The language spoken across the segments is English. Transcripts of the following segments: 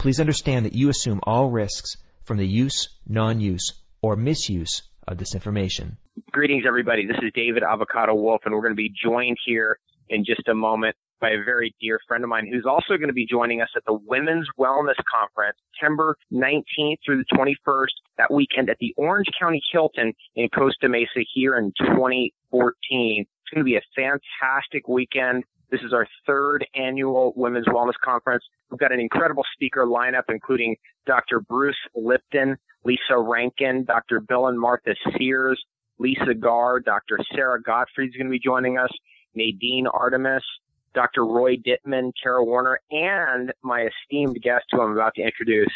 Please understand that you assume all risks from the use, non-use, or misuse of this information. Greetings, everybody. This is David Avocado Wolfe, and we're going to be joined here in just a moment by a very dear friend of mine who's also going to be joining us at the Women's Wellness Conference, September 19th through the 21st, that weekend at the Orange County Hilton in Costa Mesa here in 2014. It's going to be a fantastic weekend. This is our third annual Women's Wellness Conference. We've got an incredible speaker lineup, including Dr. Bruce Lipton, Lissa Rankin, Dr. Bill and Martha Sears, Lisa Garr, Dr. Sara Gottfried is going to be joining us, Nadine Artemis, Dr. Roy Dittman, Tara Warner, and my esteemed guest who I'm about to introduce,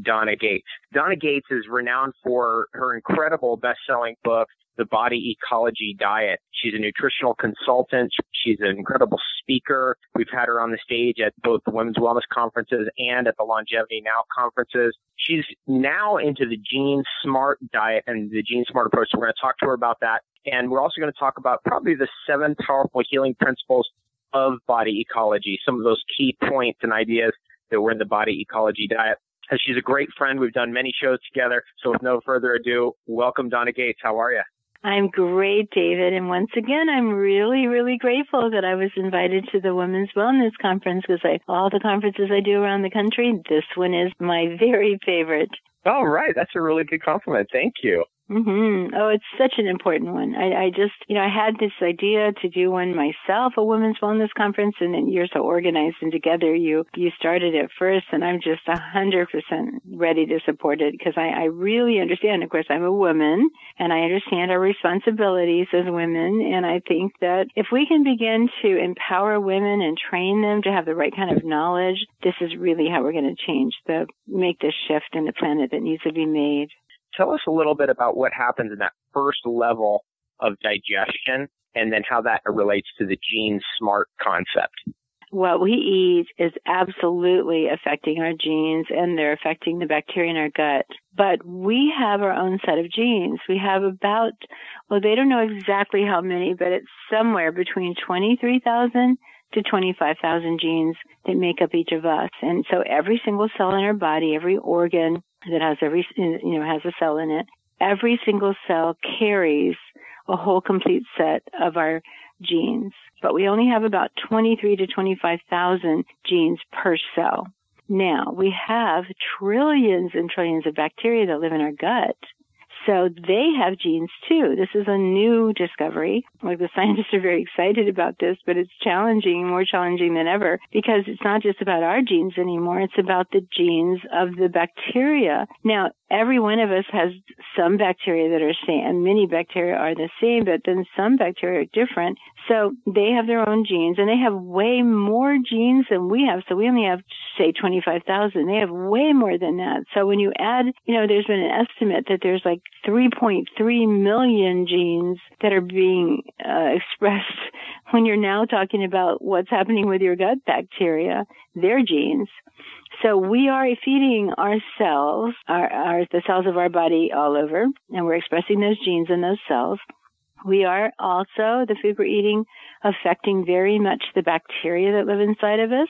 Donna Gates. Donna Gates is renowned for her incredible best-selling book, The Body Ecology Diet. She's a nutritional consultant. She's an incredible speaker. We've had her on the stage at both the women's wellness conferences and at the Longevity Now conferences. She's now into the Gene Smart diet and the Gene Smart approach. So we're going to talk to her about that. And we're also going to talk about probably the seven powerful healing principles of body ecology, some of those key points and ideas that were in the body ecology diet. And she's a great friend. We've done many shows together. So with no further ado, welcome Donna Gates. How are you? I'm great, David. And once again, I'm really, really grateful that I was invited to the Women's Wellness Conference because I, all the conferences I do around the country, this one is my very favorite. All right. That's a really good compliment. Thank you. Mm-hmm. Oh, it's such an important one. I, I just, you know, I had this idea to do one myself, a women's wellness conference, and then you're so organized and together. You you started it first, and I'm just a hundred percent ready to support it because I, I really understand. Of course, I'm a woman, and I understand our responsibilities as women. And I think that if we can begin to empower women and train them to have the right kind of knowledge, this is really how we're going to change the make this shift in the planet that needs to be made. Tell us a little bit about what happens in that first level of digestion and then how that relates to the gene smart concept. What we eat is absolutely affecting our genes and they're affecting the bacteria in our gut. But we have our own set of genes. We have about, well, they don't know exactly how many, but it's somewhere between 23,000 to 25,000 genes that make up each of us. And so every single cell in our body, every organ, that has every, you know, has a cell in it. Every single cell carries a whole complete set of our genes, but we only have about 23 to 25,000 genes per cell. Now, we have trillions and trillions of bacteria that live in our gut. So they have genes too. This is a new discovery. Like the scientists are very excited about this, but it's challenging, more challenging than ever because it's not just about our genes anymore. It's about the genes of the bacteria. Now, every one of us has some bacteria that are same, and many bacteria are the same, but then some bacteria are different. So they have their own genes and they have way more genes than we have. So we only have, say, 25,000. They have way more than that. So when you add, you know, there's been an estimate that there's like 3.3 million genes that are being uh, expressed when you're now talking about what's happening with your gut bacteria, their genes. So we are feeding our cells, our, our, the cells of our body all over, and we're expressing those genes in those cells. We are also, the food we're eating, affecting very much the bacteria that live inside of us,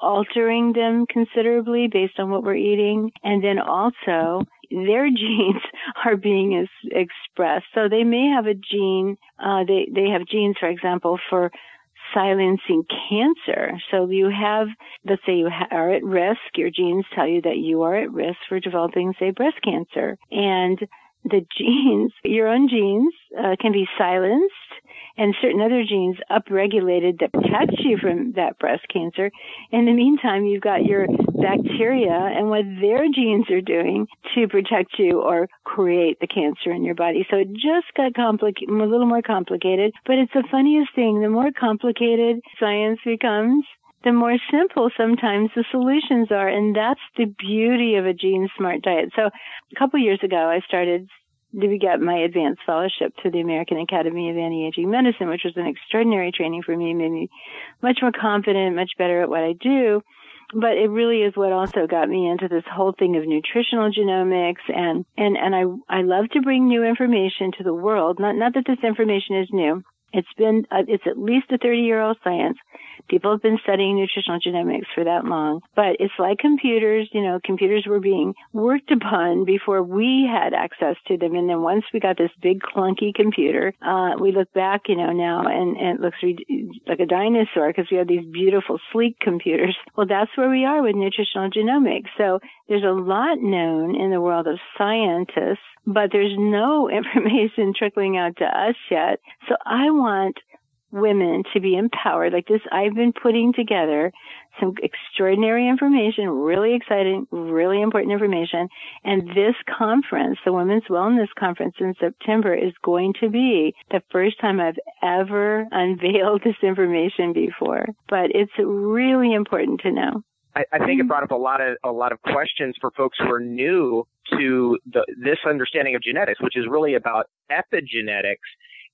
altering them considerably based on what we're eating. And then also, their genes are being expressed. So they may have a gene, uh, they, they have genes, for example, for silencing cancer. So you have, let's say you are at risk, your genes tell you that you are at risk for developing, say, breast cancer. And the genes, your own genes, uh, can be silenced and certain other genes upregulated that protect you from that breast cancer. In the meantime, you've got your bacteria and what their genes are doing to protect you or create the cancer in your body. So it just got complicated, a little more complicated, but it's the funniest thing. The more complicated science becomes, the more simple sometimes the solutions are. And that's the beauty of a gene smart diet. So a couple years ago, I started to get my advanced fellowship through the American Academy of Anti-Aging Medicine, which was an extraordinary training for me, made me much more confident, much better at what I do. But it really is what also got me into this whole thing of nutritional genomics and, and, and I, I love to bring new information to the world. Not, not that this information is new, it's been, uh, it's at least a 30 year old science. People have been studying nutritional genomics for that long, but it's like computers, you know, computers were being worked upon before we had access to them. And then once we got this big clunky computer, uh, we look back, you know, now and, and it looks re- like a dinosaur because we have these beautiful sleek computers. Well, that's where we are with nutritional genomics. So there's a lot known in the world of scientists, but there's no information trickling out to us yet. So I want women to be empowered like this. I've been putting together some extraordinary information, really exciting, really important information. And this conference, the Women's Wellness Conference in September is going to be the first time I've ever unveiled this information before. But it's really important to know. I, I think it mm-hmm. brought up a lot of a lot of questions for folks who are new to the, this understanding of genetics, which is really about epigenetics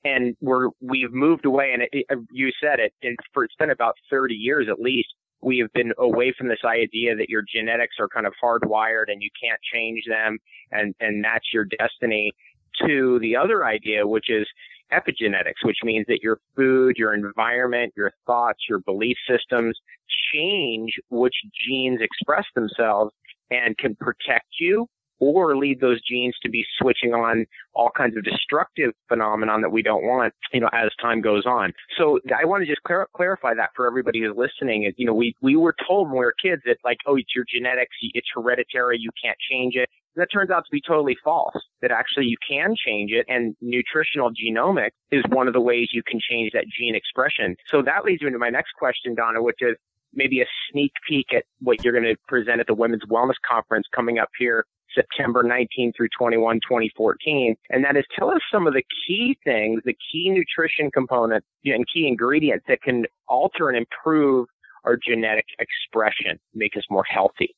and we're we've moved away. And it, it, uh, you said it, it's, for, it's been about 30 years at least. We have been away from this idea that your genetics are kind of hardwired and you can't change them, and and that's your destiny. To the other idea, which is epigenetics, which means that your food, your environment, your thoughts, your belief systems change which genes express themselves and can protect you or lead those genes to be switching on all kinds of destructive phenomenon that we don't want, you know, as time goes on. So I want to just clar- clarify that for everybody who's listening. Is you know, we we were told when we were kids that like, oh, it's your genetics, it's hereditary, you can't change it. And that turns out to be totally false. That actually you can change it, and nutritional genomics is one of the ways you can change that gene expression. So that leads me to my next question, Donna, which is maybe a sneak peek at what you're going to present at the Women's Wellness Conference coming up here September 19 through 21, 2014. And that is tell us some of the key things, the key nutrition components and key ingredients that can alter and improve our genetic expression, make us more healthy.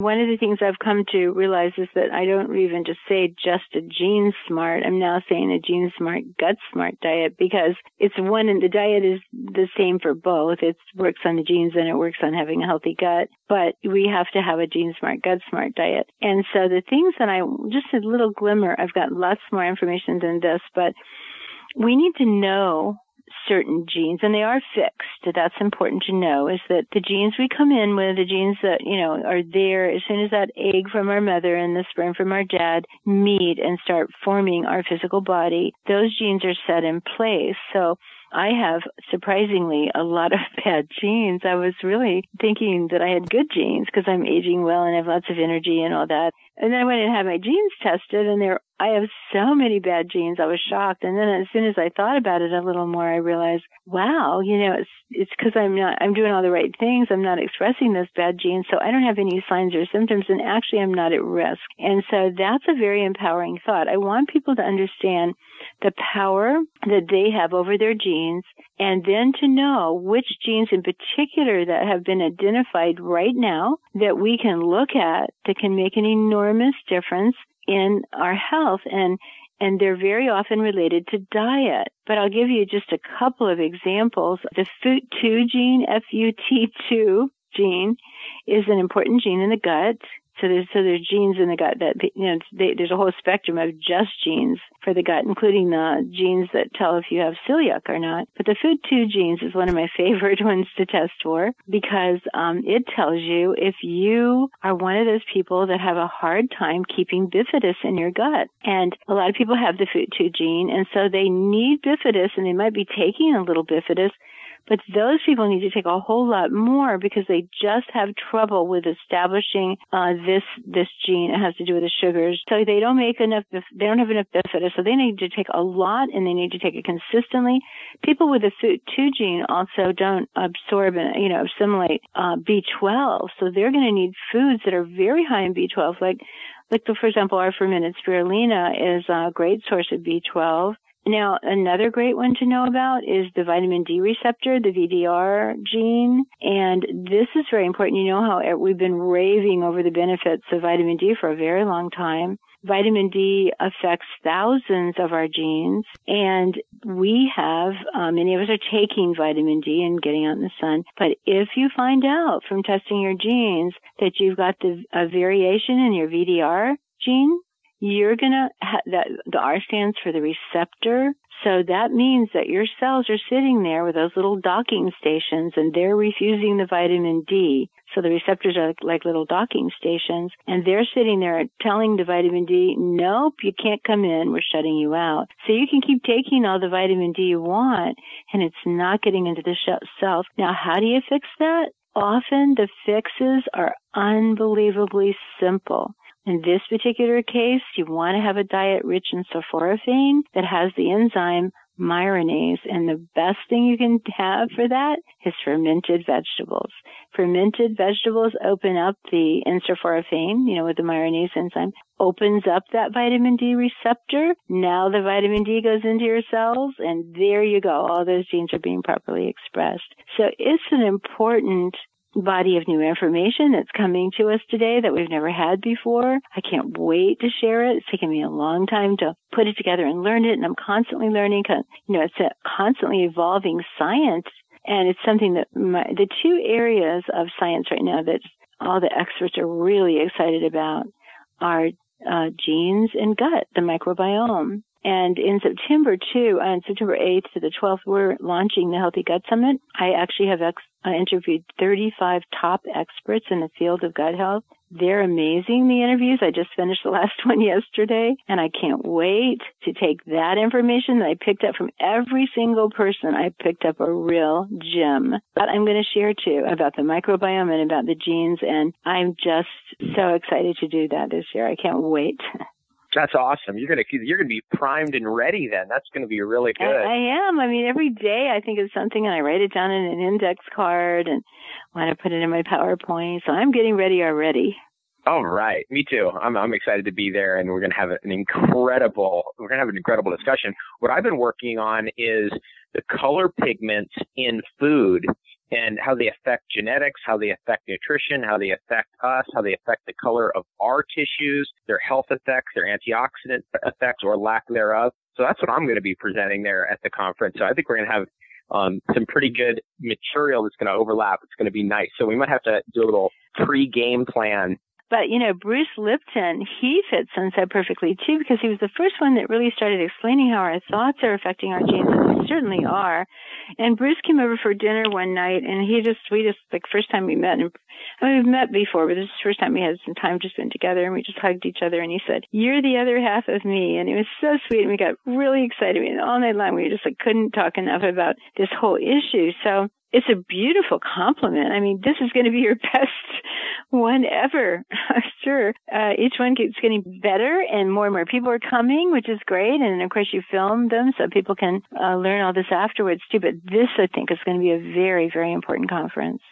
One of the things I've come to realize is that I don't even just say just a gene smart. I'm now saying a gene smart, gut smart diet because it's one and the diet is the same for both. It works on the genes and it works on having a healthy gut, but we have to have a gene smart, gut smart diet. And so the things that I, just a little glimmer, I've got lots more information than this, but we need to know certain genes and they are fixed. That's important to know is that the genes we come in with, the genes that, you know, are there as soon as that egg from our mother and the sperm from our dad meet and start forming our physical body, those genes are set in place. So I have surprisingly a lot of bad genes. I was really thinking that I had good genes because I'm aging well and I have lots of energy and all that. And then I went and had my genes tested and they're I have so many bad genes. I was shocked. And then as soon as I thought about it a little more, I realized, wow, you know, it's, it's cause I'm not, I'm doing all the right things. I'm not expressing those bad genes. So I don't have any signs or symptoms and actually I'm not at risk. And so that's a very empowering thought. I want people to understand the power that they have over their genes and then to know which genes in particular that have been identified right now that we can look at that can make an enormous difference in our health and and they're very often related to diet. But I'll give you just a couple of examples. The FUT2 gene, F-U-T2 gene, is an important gene in the gut. So there's so there's genes in the gut that you know they, there's a whole spectrum of just genes for the gut, including the genes that tell if you have celiac or not. But the food two genes is one of my favorite ones to test for because um, it tells you if you are one of those people that have a hard time keeping bifidus in your gut. And a lot of people have the FUT2 gene, and so they need bifidus, and they might be taking a little bifidus but those people need to take a whole lot more because they just have trouble with establishing uh, this this gene. It has to do with the sugars. So they don't make enough. They don't have enough bifidus. So they need to take a lot, and they need to take it consistently. People with the FUT2 gene also don't absorb and you know assimilate uh, B12. So they're going to need foods that are very high in B12, like like the, for example, our fermented spirulina is a great source of B12 Now, another great one to know about is the vitamin D receptor, the VDR gene. And this is very important. You know how we've been raving over the benefits of vitamin D for a very long time. Vitamin D affects thousands of our genes, and we have, uh, many of us are taking vitamin D and getting out in the sun. But if you find out from testing your genes that you've got the, a variation in your VDR gene, you're gonna ha- that the R stands for the receptor. So that means that your cells are sitting there with those little docking stations and they're refusing the vitamin D. So the receptors are like, little docking stations and they're sitting there telling the vitamin D, nope, you can't come in. We're shutting you out. So you can keep taking all the vitamin D you want and it's not getting into the cell. Now, how do you fix that? Often the fixes are unbelievably simple. In this particular case, you want to have a diet rich in sulforaphane that has the enzyme myrosinase. And the best thing you can have for that is fermented vegetables. Fermented vegetables open up the sulforaphane, you know, with the myrosinase enzyme, opens up that vitamin D receptor. Now the vitamin D goes into your cells and there you go. All those genes are being properly expressed. So it's an important body of new information that's coming to us today that we've never had before. I can't wait to share it. It's taken me a long time to put it together and learn it, and I'm constantly learning. You know, it's a constantly evolving science, and it's something that my, the two areas of science right now that all the experts are really excited about are uh, genes and gut, the microbiome. And in September too, uh, on September 8th to the 12th, we're launching the Healthy Gut Summit. I actually have ex- I interviewed 35 top experts in the field of gut health. They're amazing, the interviews. I just finished the last one yesterday, and I can't wait to take that information that I picked up from every single person. I picked up a real gem that I'm going to share too about the microbiome and about the genes, and I'm just so excited to do that this year. I can't wait. That's awesome. You're gonna you're gonna be primed and ready then. That's gonna be really good. I, I am. I mean, every day I think of something and I write it down in an index card and want to put it in my PowerPoint. So I'm getting ready already. All right, me too. I'm I'm excited to be there, and we're gonna have an incredible we're gonna have an incredible discussion. What I've been working on is the color pigments in food and how they affect genetics, how they affect nutrition, how they affect us, how they affect the color of our tissues, their health effects, their antioxidant effects or lack thereof. So that's what I'm going to be presenting there at the conference. So I think we're going to have um, some pretty good material that's going to overlap. It's going to be nice. So we might have to do a little pre-game plan but, you know, Bruce Lipton, he fits so perfectly too because he was the first one that really started explaining how our thoughts are affecting our genes, and they certainly are. And Bruce came over for dinner one night and he just, we just, like, first time we met, and I mean, we've met before, but this is the first time we had some time just been together and we just hugged each other and he said, You're the other half of me. And it was so sweet and we got really excited. And all night long we just like couldn't talk enough about this whole issue. So it's a beautiful compliment. I mean, this is going to be your best one ever. sure. Uh, each one keeps getting better and more and more people are coming, which is great. And of course you film them so people can uh, learn all this afterwards too. But this, I think, is going to be a very, very important conference.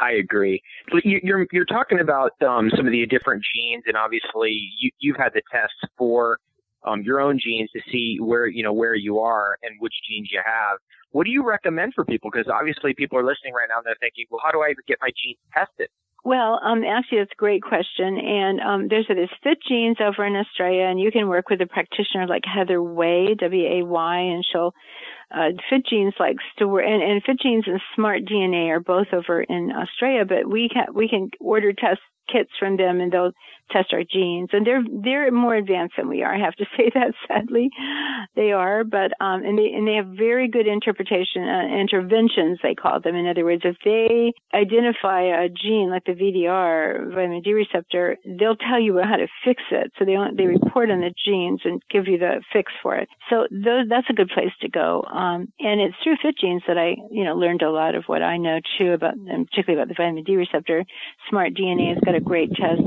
I agree. You're you're talking about um, some of the different genes, and obviously you, you've had the tests for um, your own genes to see where you know where you are and which genes you have. What do you recommend for people? Because obviously people are listening right now and they're thinking, well, how do I even get my genes tested? Well, um, actually, that's a great question. And um, there's this Fit Genes over in Australia, and you can work with a practitioner like Heather Way, W-A-Y, and she'll uh, Fit Genes likes to and, and Fit Genes and Smart DNA are both over in Australia. But we can we can order test kits from them and they'll test our genes. And they're they're more advanced than we are i have to say that sadly. They are but um and they and they have very good interpretation uh, interventions they call them. In other words if they identify a gene like the vdr vitamin d receptor they'll tell you how to fix it. So they they report on the genes and give you the fix for it. So those, that's a good place to go um and it's through fit genes that i you know learned a lot of what i know too about and particularly about the vitamin d receptor smart dna has got a great test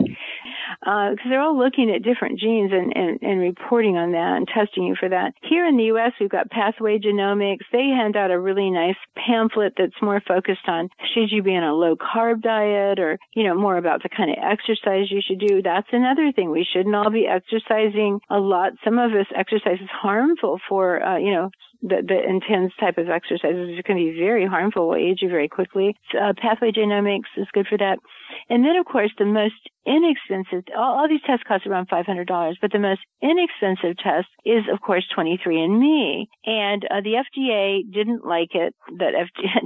because uh, they're all looking at different genes and, and, and reporting on that and testing you for that. Here in the U.S., we've got Pathway Genomics. They hand out a really nice pamphlet that's more focused on should you be on a low carb diet or, you know, more about the kind of exercise you should do. That's another thing. We shouldn't all be exercising a lot. Some of us exercise is harmful for, uh, you know, the, the intense type of exercises can be very harmful, will age you very quickly. Uh, pathway genomics is good for that. And then, of course, the most inexpensive, all, all these tests cost around $500, but the most inexpensive test is, of course, 23andMe. And uh, the FDA didn't like it that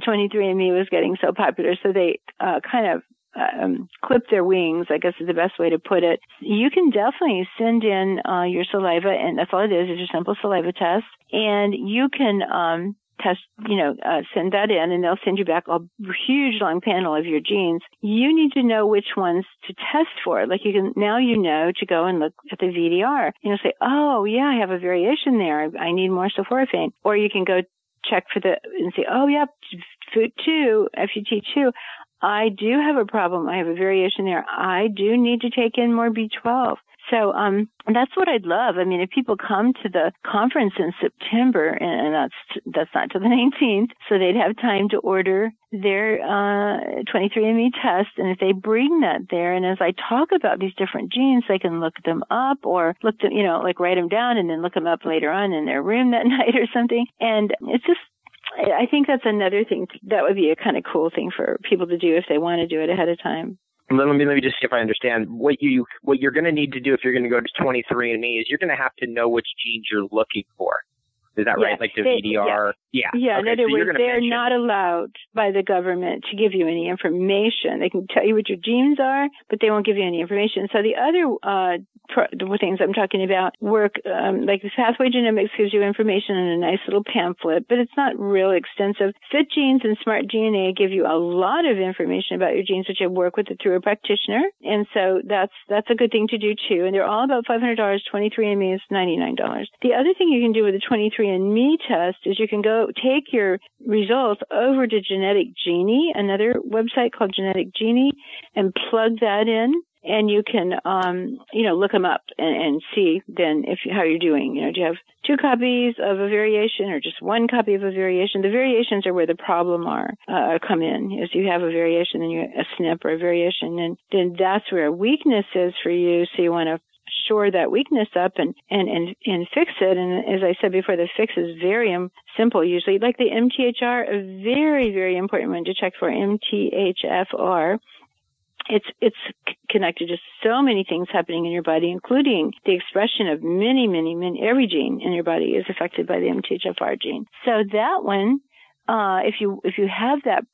23andMe was getting so popular, so they uh, kind of um, clip their wings, I guess is the best way to put it. You can definitely send in uh, your saliva, and that's all it is, is a simple saliva test. And you can um, test, you know, uh, send that in and they'll send you back a huge long panel of your genes. You need to know which ones to test for. Like you can, now you know to go and look at the VDR. You know, say, oh yeah, I have a variation there. I need more sulforaphane. Or you can go check for the, and say, oh yeah, FUT2, FUT2. I do have a problem. I have a variation there. I do need to take in more B12. So um, that's what I'd love. I mean, if people come to the conference in September, and that's that's not till the 19th, so they'd have time to order their uh, 23andMe test, and if they bring that there, and as I talk about these different genes, they can look them up or look them, you know, like write them down and then look them up later on in their room that night or something. And it's just I think that's another thing that would be a kind of cool thing for people to do if they want to do it ahead of time. Let me let me just see if I understand what you what you're going to need to do if you're going to go to 23andMe is you're going to have to know which genes you're looking for. Is that yes, right? Like the they, VDR? Yeah. Yeah. yeah okay, in other so words, they're mention... not allowed by the government to give you any information. They can tell you what your genes are, but they won't give you any information. So the other uh, things I'm talking about work um, like the pathway genomics gives you information in a nice little pamphlet, but it's not real extensive. Fit genes and smart DNA give you a lot of information about your genes, which I work with through a practitioner, and so that's that's a good thing to do too. And they're all about $500. Twenty three and Me is $99. The other thing you can do with the 23 and me test is you can go take your results over to Genetic Genie, another website called Genetic Genie, and plug that in. And you can, um, you know, look them up and, and see then if how you're doing. You know, do you have two copies of a variation or just one copy of a variation? The variations are where the problem are uh, come in. If you have a variation and you a SNP or a variation, and then that's where a weakness is for you. So you want to shore that weakness up and, and, and, and fix it. And as I said before, the fix is very simple usually. Like the MTHR, a very, very important one to check for MTHFR it's it's connected to so many things happening in your body, including the expression of many, many, many. Every gene in your body is affected by the MTHFR gene. So that one, uh, if you if you have that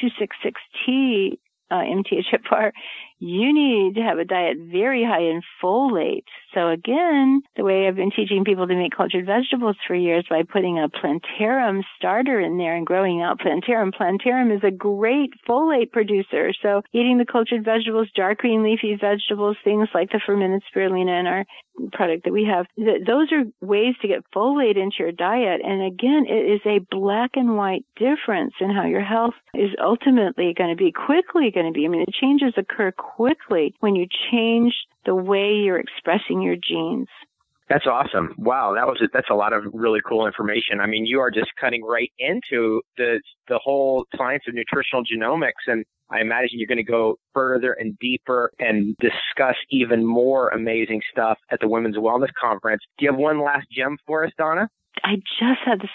266T uh, MTHFR, you need to have a diet very high in folate. So again, the way I've been teaching people to make cultured vegetables for years by putting a plantarum starter in there and growing out plantarum. Plantarum is a great folate producer. So eating the cultured vegetables, dark green leafy vegetables, things like the fermented spirulina in our product that we have, those are ways to get folate into your diet. And again, it is a black and white difference in how your health is ultimately going to be, quickly going to be. I mean, the changes occur quickly when you change the way you're expressing your genes. That's awesome. Wow, that was a, that's a lot of really cool information. I mean, you are just cutting right into the the whole science of nutritional genomics and I imagine you're going to go further and deeper and discuss even more amazing stuff at the Women's Wellness Conference. Do you have one last gem for us, Donna? I just had this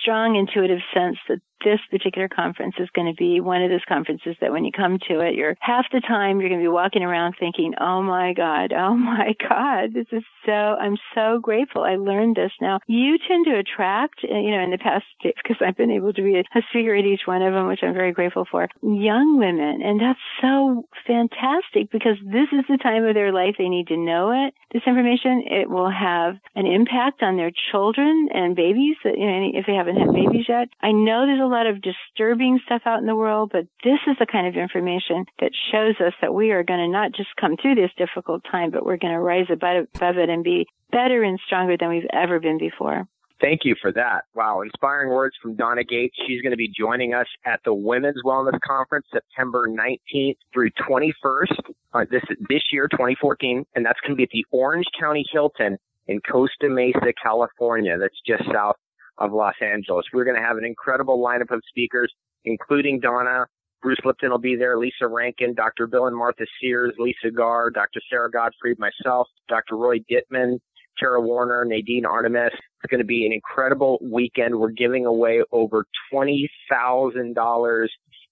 strong intuitive sense that this particular conference is going to be one of those conferences that when you come to it, you're half the time you're going to be walking around thinking, "Oh my God, oh my God, this is so. I'm so grateful I learned this." Now you tend to attract, uh, you know, in the past because I've been able to be a speaker at each one of them, which I'm very grateful for. Young women, and that's so fantastic because this is the time of their life they need to know it. This information it will have an impact on their children and babies. You know, if they haven't had babies yet, I know there's a lot of disturbing stuff out in the world, but this is the kind of information that shows us that we are going to not just come through this difficult time, but we're going to rise above it and be better and stronger than we've ever been before. Thank you for that. Wow, inspiring words from Donna Gates. She's going to be joining us at the Women's Wellness Conference September 19th through 21st uh, this this year, 2014, and that's going to be at the Orange County Hilton in Costa Mesa, California. That's just south of Los Angeles. We're going to have an incredible lineup of speakers, including Donna. Bruce Lipton will be there, Lissa Rankin, Dr. Bill and Martha Sears, Lisa Garr, Dr. Sara Gottfried, myself, Dr. Roy Dittman, Tara Warner, Nadine Artemis. It's going to be an incredible weekend. We're giving away over $20,000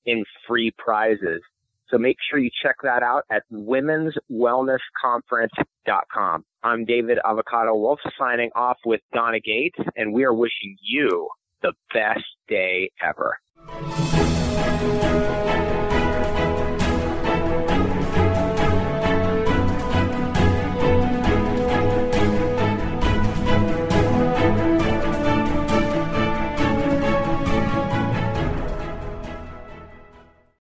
in free prizes. So make sure you check that out at womenswellnessconference.com. I'm David Avocado Wolfe signing off with Donna Gates, and we are wishing you the best day ever.